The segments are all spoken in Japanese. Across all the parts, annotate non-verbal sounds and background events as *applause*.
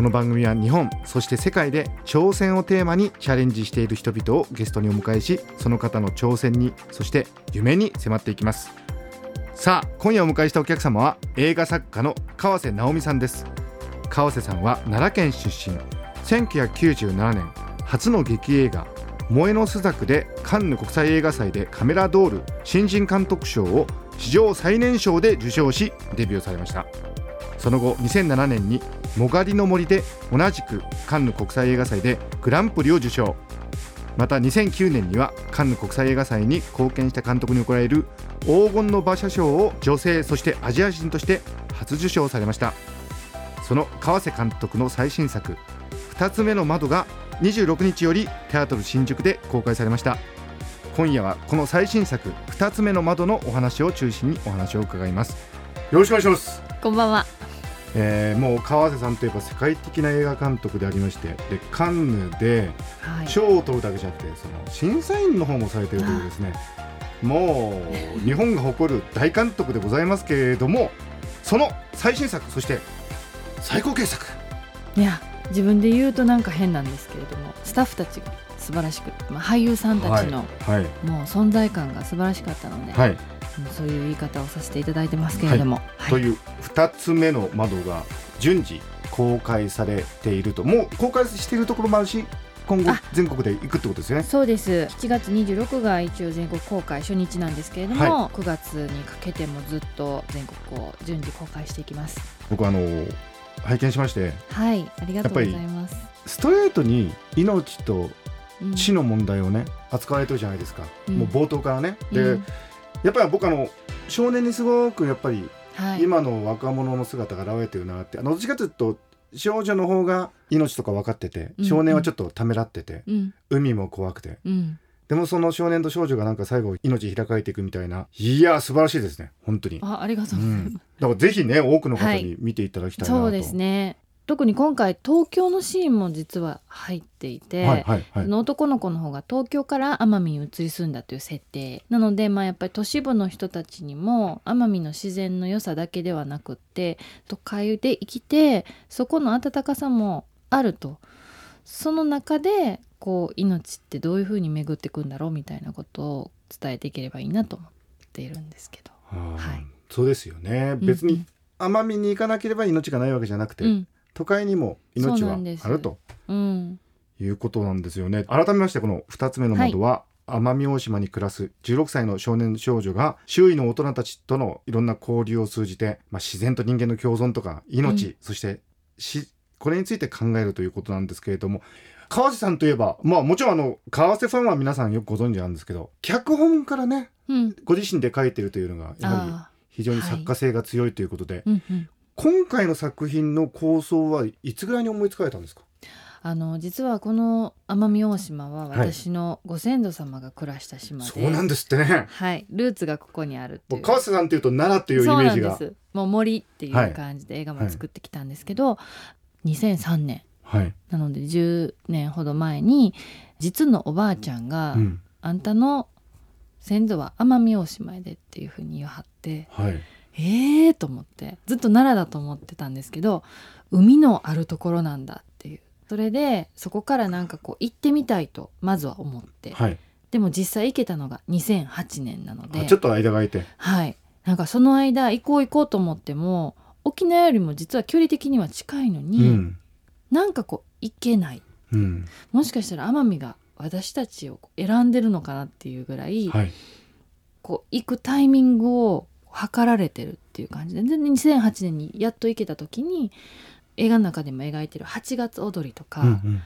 この番組は日本そして世界で挑戦をテーマにチャレンジしている人々をゲストにお迎えしその方の挑戦にそして夢に迫っていきます。さあ今夜お迎えしたお客様は映画作家の川瀬直美さんです。川瀬さんは奈良県出身。1997年初の劇映画萌えの朱雀でカンヌ国際映画祭でカメラドール新人監督賞を史上最年少で受賞しデビューされました。その後2007年に「もがりの森」で同じくカンヌ国際映画祭でグランプリを受賞。また2009年にはカンヌ国際映画祭に貢献した監督に贈られる黄金の馬車賞を女性そしてアジア人として初受賞されました。その川瀬監督の最新作「2つ目の窓」が26日よりテアトル新宿で公開されました。今夜はこの最新作「2つ目の窓」のお話を中心にお話を伺います。よろしくお願いします。こんばんは。えー、もう川瀬さんといえば世界的な映画監督でありましてでカンヌではい。賞を取るだけじゃなくてその審査員の方もされているというですねもう日本が誇る大監督でございますけれどもその最新作そして最高傑作。いや、自分で言うとなんか変なんですけれども、スタッフたちが素晴らしく、まあ、俳優さんたちの、はい。もう存在感が素晴らしかったので、はい、うんそういう言い方をさせていただいてますけれども、はい。という2つ目の窓が順次公開されていると。もう公開しているところもあるし今後あ全国で行くってことですよね。そうです。7月26が一応全国公開初日なんですけれども、9月にかけてもずっと全国を順次公開していきます。僕あの拝見しまして。はい。ありがとうございます。ストレートに命とうん。死の問題をね扱われてるじゃないですか、うん。もう冒頭からね。で、うんやっぱり僕あの少年にすごくやっぱりはい、今の若者の姿が現れてるなってあのどっちかというと少女の方が命とか分かっててうん少年はちょっとためらってて、うん。海も怖くて。うん。でもその少年と少女がなんか最後命開かれていくみたいないや素晴らしいですね。本当に。あありがとううございます、ん、だからぜひね多くの方はいに見ていただきたいなと、そうですね特に今回東京のシーンも実は入っていて、はいはいはい。その男の子の方が東京から奄美に移り住んだという設定なので、まあ、やっぱり都市部の人たちにも奄美の自然の良さだけではなくって都会で生きてそこの温かさもあると。その中でこう命ってどういうふうに巡っていくんだろうみたいなことを伝えていければいいなと思っているんですけど。はい。そうですよね。別に奄美に行かなければ命がないわけじゃなくて、うん都会にも命はあるとうん。いうことなんですよね。改めましてこの2つ目の窓は、奄美大島に暮らす16歳の少年少女が周囲の大人たちとのいろんな交流を通じて、まあ、自然と人間の共存とか命、うん。そして死これについて考えるということなんですけれども川瀬さんといえばまあもちろんあの川瀬ファンは皆さんよくご存知なんですけど脚本からねうん。ご自身で書いてるというのがやはりあ非常に作家性が強いということで、ーうんうん今回の作品の構想はいつぐらいに思いつかれたんですか？あの実はこの奄美大島ははい。私のご先祖様が暮らした島で、そうなんですってね。はい、ルーツがここにあるって川瀬さんというと奈良というイメージが。そうなんです。もう森っていう感じで映画も作ってきたんですけど、2003年。はい、なので10年ほど前に実のおばあちゃんが、うん。あんたの先祖は奄美大島やでっていうふうに言わはってはいええー、と思ってずっと奈良だと思ってたんですけど海のあるところなんだっていう。それでそこからなんかこう行ってみたいとまずは思って、はい。でも実際行けたのが2008年なので。あちょっと間が空いて。はい。なんかその間行こう行こうと思っても沖縄よりも実は距離的には近いのうに、ん。なんかこう行けない。うん。もしかしたら奄美が私たちを選んでるのかなっていうぐらい、はい。こう行くタイミングを測られてるっていう感じ。でで2008年にやっと行けた時に映画の中でも描いてる8月踊りとか、うん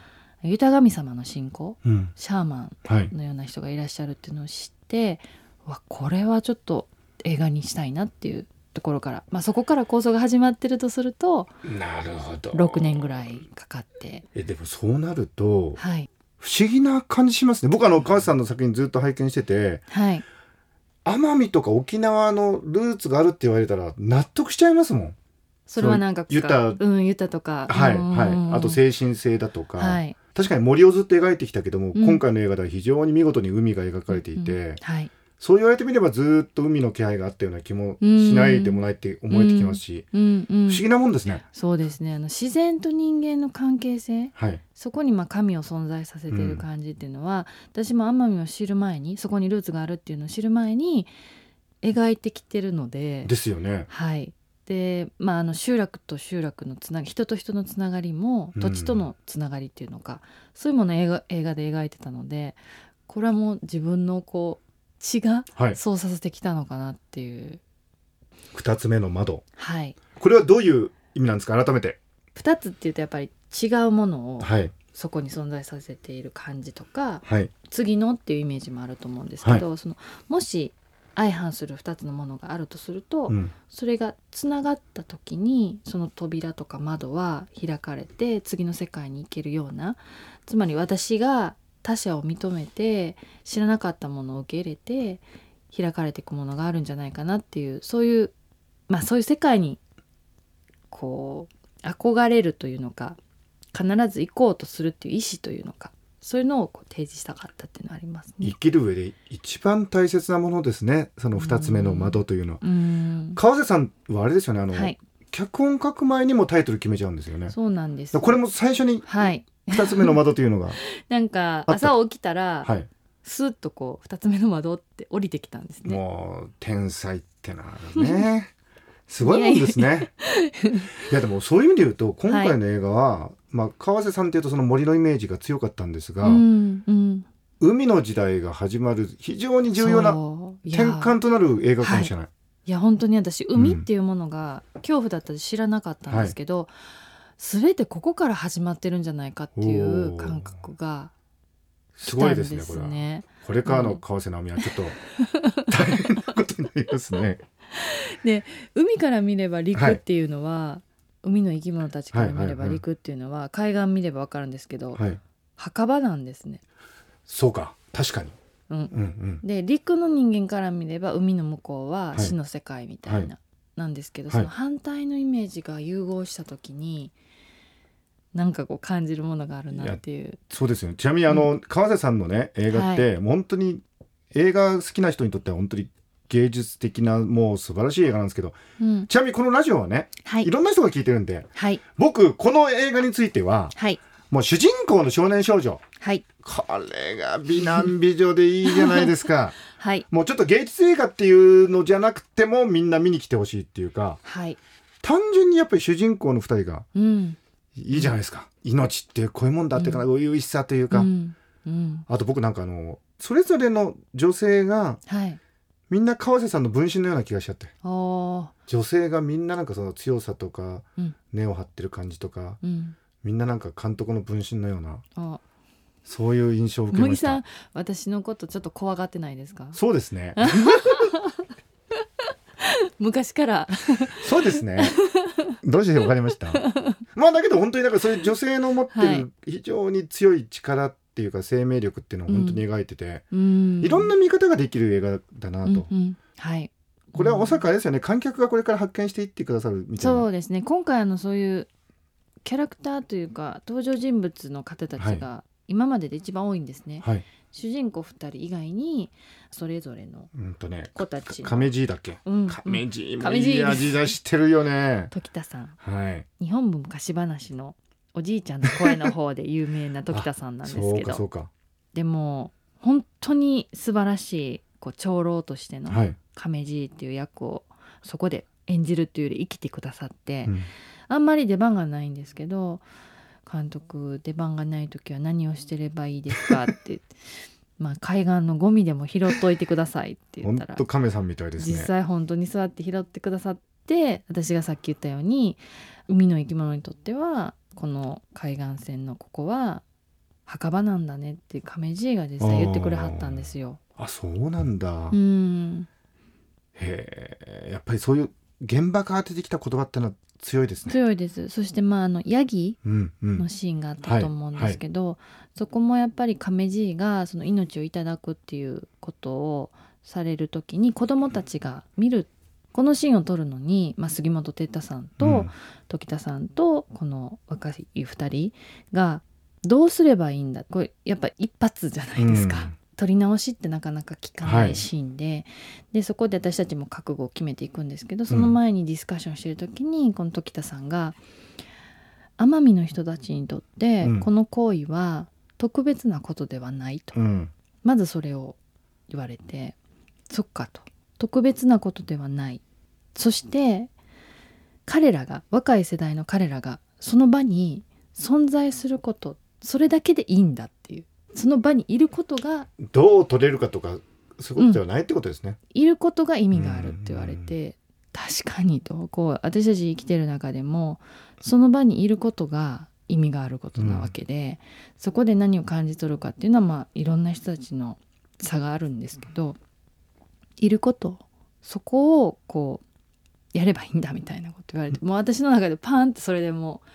ユタ神様の信仰うん。うんシャーマンはい。のような人がいらっしゃるっていうのを知ってわこれはちょっと映画にしたいなっていうところから、まあ、そこから構想が始まってるとするとなるほど。6年ぐらいかかって。えでもそうなるとはい。不思議な感じしますね。僕あの川瀬さんの作品ずっと拝見しててはい奄美とか沖縄のルーツがあるって言われたら納得しちゃいますもん。それはなんかユタうんユタとか。はいうんはいあと精神性だとか、はい。確かに森をずっと描いてきたけども、うん。今回の映画では非常に見事に海が描かれていて、うん。はいそう言われてみればずっと海の気配があったような気もしないでもないって思えてきますし、うんうん不思議なもんですね。そうですね。あの自然と人間の関係性。はい、そこにまあ神を存在させてる感じっていうのは、私も奄美を知る前にそこにルーツがあるっていうのを知る前に描いてきてるので。ですよね。はい。でまあ、あの集落と集落のつなが人と人のつながりもうん。土地とのつながりっていうのか、そういうものを映画映画で描いてたのでこれはもう自分のこう血がはい、そうさせてきたのかなっていう。二つ目の窓。はい。これはどういう意味なんですか？改めて。2つっていうとやっぱり違うものをはい、そこに存在させている感じとかはい、次のっていうイメージもあると思うんですけど、そのもし相反する2つのものがあるとすると、うん、それがつながった時にその扉とか窓は開かれて次の世界に行けるようなつまり私が他者を認めて知らなかったものを受け入れて開かれていくものがあるんじゃないかなっていうそういうまあそういう世界にこう憧れるというのか必ず行こうとするっていう意志というのかそういうのをこう提示したかったっていうのはありますね生。きる上で一番大切なものですね。その二つ目の窓というのは。うん川瀬さんはあれですよね。あの、はい脚本書く前にもタイトル決めちゃうんですよね。そうなんですこれも最初にはい二つ目の窓というのが、*laughs* なんか朝起きたら、はい、スッとこう二つ目の窓って降りてきたんですね。もう天才ってなるね。*laughs* すごいもんですね。いやでもそういう意味で言うと今回の映画は、まあ川瀬さんっていうとその森のイメージが強かったんですが、うんうん、海の時代が始まる非常に重要な転換となる映画かもしれない。い。や本当に私海っていうものが恐怖だったり知らなかったんですけど、全てここから始まってるんじゃないかっていう感覚がすごいですねこれは。これからの川瀬直美はちょっと大変なことになりますね。*laughs* 海から見れば陸っていうのは、海の生き物たちから見れはいはいはいば陸っていうのは海岸見ればわかるんですけど、はい。墓場なんですね。そうか確かに。うん、うんうん。で陸の人間から見れば海の向こうははい死の世界みたいな、はいなんですけど、はい。その反対のイメージが融合した時になんかこう感じるものがあるなっていう。そうですよね。ちなみにあの、川瀬さんのね映画って、本当に映画好きな人にとっては本当に芸術的なもう素晴らしい映画なんですけどうん、ちなみにこのラジオはねはい。いろんな人が聞いてるんではい。僕この映画についてははいもう主人公の少年少女。はい。これが美男美女でいいじゃないですか。*laughs* はい。もうちょっと芸術映画っていうのじゃなくてもみんな見に来てほしいっていうか。はい。単純にやっぱり主人公の2人がうん。いいじゃないですか。命ってこういうもんだっていうかな初々しさというか、うん。うん。あと僕なんかあのそれぞれの女性がはい。みんな川瀬さんの分身のような気がしちゃって。女性がみんななんかその強さとかうん。根を張ってる感じとか。うんみんななんか監督の分身のようなあ。そういう印象を受けました。さん私のことちょっと怖がってないですか？そうですね。*laughs* 昔から。*laughs* そうですね。どうしてわかりました？*laughs* まあだけど本当になんかそういう女性の持ってはい。る非常に強い力っていうか生命力っていうのを本当に描いてて、うん。いろんな見方ができる映画だなと、うんうん。はい。これはおそらくあれですよね。観客がこれから発見していってくださるみたいな。そうですね。今回あのそういうキャラクターというか登場人物の方たちが今までで一番多いんですね、はい。主人公2人以外にそれぞれの子たちの。亀爺だっけ？うん亀爺いい味出してるよね。時田さん。はい。日本昔話のおじいちゃんの声の方で有名な時田さんなんですけど。でも本当に素晴らしいこう長老としてのはい、亀爺っていう役をそこで演じるっていうより生きてくださって、うんあんまり出番がないんですけど監督出番がない時は何をしてればいいですかって *laughs* まあ海岸のゴミでも拾っといてくださいって言本ったら当亀さんみたいですね。実際本当に座って拾ってくださって私がさっき言ったように海の生き物にとってはこの海岸線のここは墓場なんだねって亀爺が実際言ってくれはったんですよ。あそうなんだ、うん。へえやっぱりそういう現場から出てきた言葉ってのは強いですね。強いです。そしてまああのヤギうんうん。のシーンがあったと思うんですけど、そこもやっぱり亀爺がその命をいただくっていうことをされる時に子供たちが見るこのシーンを撮るのに、まあ、杉本哲太さんと、うん。時田さんとこの若い2人がどうすればいいんだ。これやっぱ一発じゃないですか。うん撮り直しってなかなか聞かなはいいシーンで,、でそこで私たちも覚悟を決めていくんですけどその前にディスカッションしてる時に、この時田さんが奄美の人たちにとって、うん。この行為は特別なことではないと、うん。まずそれを言われてそっかと。特別なことではない。そして彼らが若い世代の彼らがその場に存在することそれだけでいいんだその場にいることがどう取れるかとかそういうことではないってことですね。いることが意味があるって言われて確かにとこう私たち生きてる中でもその場にいることが意味があることなわけで、そこで何を感じ取るかっていうのはまあいろんな人たちの差があるんですけどいることそこをこうやればいいんだみたいなこと言われてもう私の中でパンってそれでもう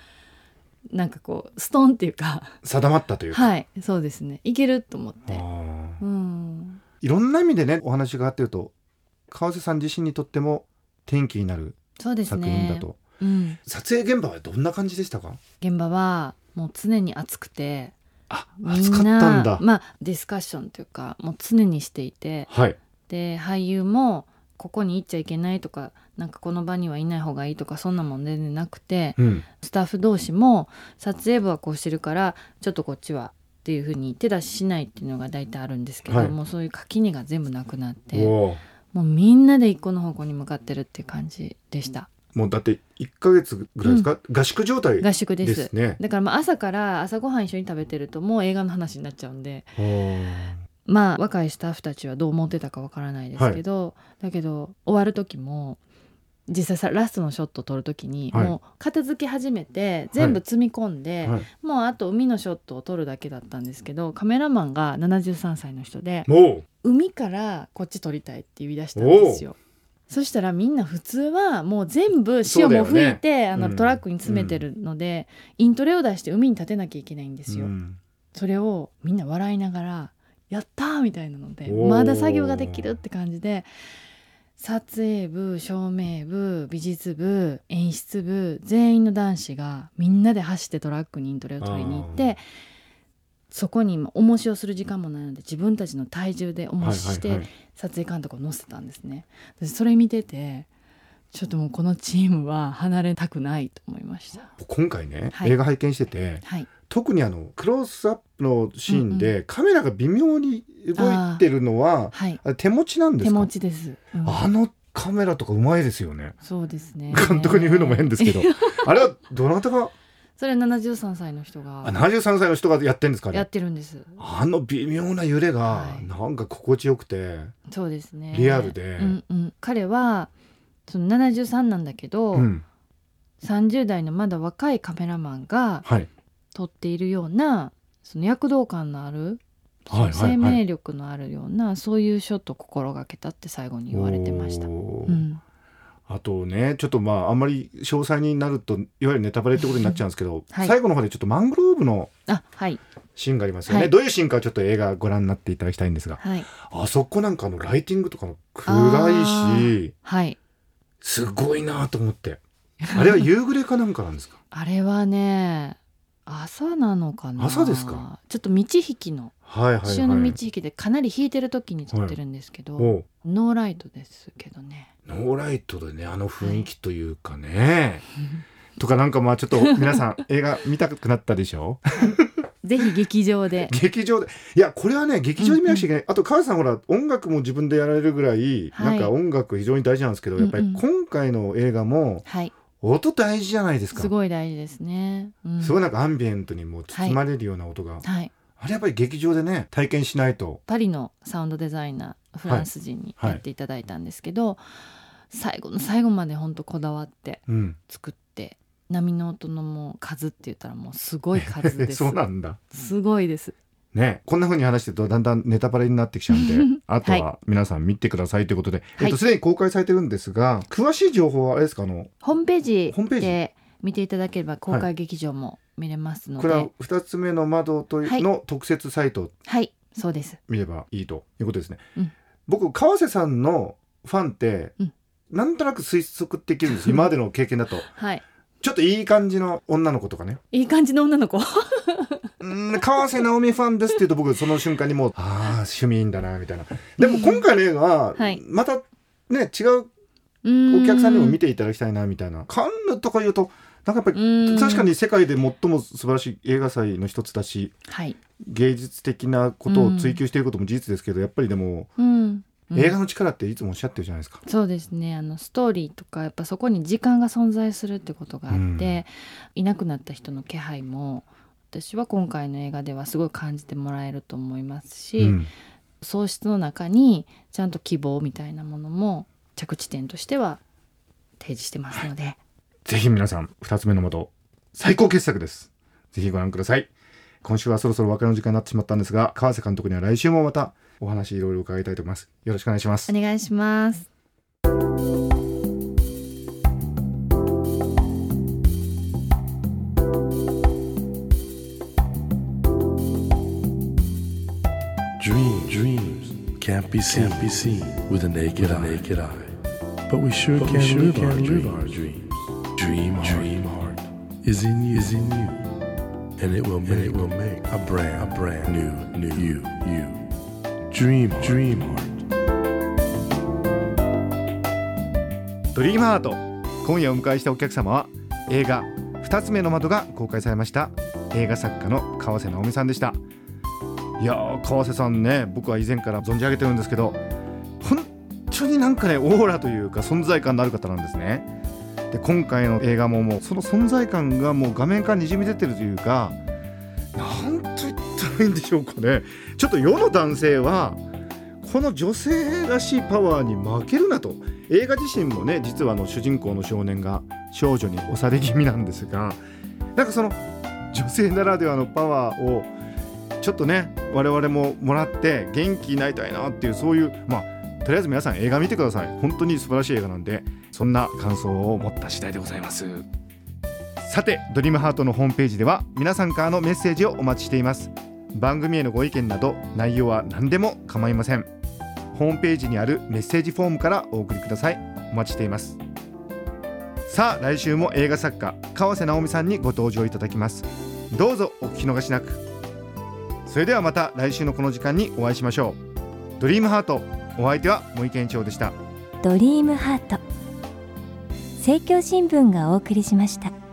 なんかこうストンっていうか。定まったというか。はいそうですね。いけると思って。うん。いろんな意味でねお話があってると川瀬さん自身にとっても転機になる作ね。品だと、うん、撮影現場はどんな感じでしたか？現場はもう常に暑くてあみ暑かったんだ、まあディスカッションというかもう常にしていて。はい。で俳優もここに行っちゃいけないとかなんかこの場にはいない方がいいとかそんなもん全然なくてうん。スタッフ同士も撮影部はこうしてるからちょっとこっちはっていうふうに手出ししないっていうのが大体あるんですけど、はい。もうそういう垣根が全部なくなってもうみんなで一個の方向に向かってるっていう感じでした。もうだって1ヶ月ぐらいですか、合宿状態合宿です。だからまあ朝から朝ごはん一緒に食べてるともう映画の話になっちゃうんでまあ若いスタッフたちはどう思ってたかわからないですけど、だけど終わる時も実際さラストのショットを撮る時に、はい。もう片付け始めて全部積み込んで、はい。もうあと海のショットを撮るだけだったんですけどカメラマンが73歳の人でも海からこっち撮りたいって言い出したんですよ。そしたらみんな普通はもう全部塩も拭いて、あのうん。トラックに詰めてるので、イントレを出して海に立てなきゃいけないんですよ。うん。それをみんな笑いながら「やったー!」みたいなのでまだ作業ができるって感じで撮影部照明部美術部演出部全員の男子がみんなで走ってトラックにイントレを取りに行ってそこに今重しをする時間もないので自分たちの体重で重しして撮影監督を乗せたんですね。私それ見ててちょっともうこのチームは離れたくないと思いました。今回ね、はい。映画拝見しててはい、特にあのクロースアップのシーンで、カメラが微妙に動いてるのははい、手持ちなんですか？手持ちです。うん。あのカメラとかうまいですよね。そうですね。監督に言うのも変ですけど。*laughs* あれはどなたが？それは73歳の人が。あ73歳の人がやってんですかやっねてるんです。あの微妙な揺れがはい。なんか心地よくて、そうですね。リアルで。うんうん、彼はその73なんだけど、うん。30代のまだ若いカメラマンがはい。撮っているようなその躍動感のある、はいはいはい。生命力のあるようなそういうショットを心がけたって最後に言われてました。うん、あとねちょっとまああんまり詳細になるといわゆるネタバレってことになっちゃうんですけど、*laughs* はい。最後の方でちょっとマングローブのシーンがありますよね、はい。どういうシーンかはちょっと映画ご覧になっていただきたいんですがはい。あそこなんかあのライティングとかの暗あいしはいすごいなと思って。あれは夕暮れかなんかなんですか？あれはね朝なのかな。朝ですか？ちょっと道引きのはいはいはい。潮の道引きでかなり引いてる時に撮ってるんですけど、おうノーライトですけどね。ノーライトでねあの雰囲気というかね、とかなんかまあちょっと皆さん映画見たくなったでしょ？ぜひ劇場で。*laughs* 劇場で。いやこれはね劇場で見なくちゃいけない、あと川さんほら音楽も自分でやられるぐらい、はい。なんか音楽非常に大事なんですけど、やっぱりうんうん今回の映画もはい。音大事じゃないですか。すごい大事ですね、うん、すごいなんかアンビエントにもう包まれるような音が、はい。あれやっぱり劇場でね体験しないと。パリのサウンドデザイナーフランス人にはい。やっていただいたんですけど、最後の最後まで本当こだわってうん。作って波の音のもう数って言ったらもうすごい数です。*laughs* そうなんだ。すごいです。ね、こんな風に話してるとだんだんネタバレになってきちゃうんで *laughs* あとはは皆さん見てくださいということで、はい。えっとすでに公開されてるんですが詳しい情報はあれですか？あのホームページホームページ。で見ていただければ公開劇場も見れますので、これははい、2つ目の窓というの特設サイト。をそうです。見ればいいということですね、うん。僕川瀬さんのファンって、うん。なんとなく推測できるんです。今までの経験だと。はい。ちょっといい感じの女の子とかねいい感じの女の子？うん川瀬直美ファンですって言うと僕その瞬間にもう *laughs* ああ趣味いいんだなみたいなでも今回の映画ははいまたね違うおお客さんにも見ていただきたいなみたいなカンヌとか言うとなんかやっぱり確かに世界で最も素晴らしい映画祭の一つだしはい。芸術的なことを追求していることも事実ですけど、やっぱりでも、うん。うん映画の力っていつもおっしゃってるじゃないですか。そうですねあのストーリーとかやっぱそこに時間が存在するってことがあって、うんいなくなった人の気配も私は今回の映画ではすごい感じてもらえると思いますし、うん喪失の中にちゃんと希望みたいなものも着地点としては提示してますので、ぜひ皆さん二つ目の窓最高傑作です。ぜひご覧ください。今週はそろそろお別れの時間になってしまったんですが、川瀬監督には来週もまたお話いろいろ伺いたいと思います。よろしくお願いしますお。願いします。Dream, dreams can't be seen, can't be seen with a naked, eye. naked eye. But we sure can, sure live, can our live dreams. our dreams. Dream, heart, dream heart is in you, is in you, and it will, make, it will make a brand, a brand new, new you, you. Dream, dream. heart. ドリームハート。今夜お迎えしたお客様は映画二つ目の窓が公開されました映画作家の川瀬直美さんでした。いやー川瀬さんね僕は以前から存じ上げてるんですけど本当になんかねオーラというか存在感のある方なんですね。で今回の映画ももうその存在感がもう画面からにじみ出てるというかなんと言ったらいいんでしょうかね。ちょっと世の男性はこの女性らしいパワーに負けるなと。映画自身もね実はあの主人公の少年が少女に押され気味なんですがなんかその女性ならではのパワーをちょっとね我々ももらって元気になりたいなっていうそういうまあとりあえず皆さん映画見てください。本当に素晴らしい映画なんでそんな感想を持った次第でございます。さてドリームハートのホームページでは皆さんからのメッセージをお待ちしています。番組へのご意見など内容は何でも構いません。ホームページにあるメッセージフォームからお送りください。お待ちしています。さあ来週も映画作家川瀬直美さんにご登場いただきます。どうぞお聞き逃しなく。それではまた来週のこの時間にお会いしましょう。ドリームハートお相手は森健一郎でした。ドリームハート政教新聞がお送りしました。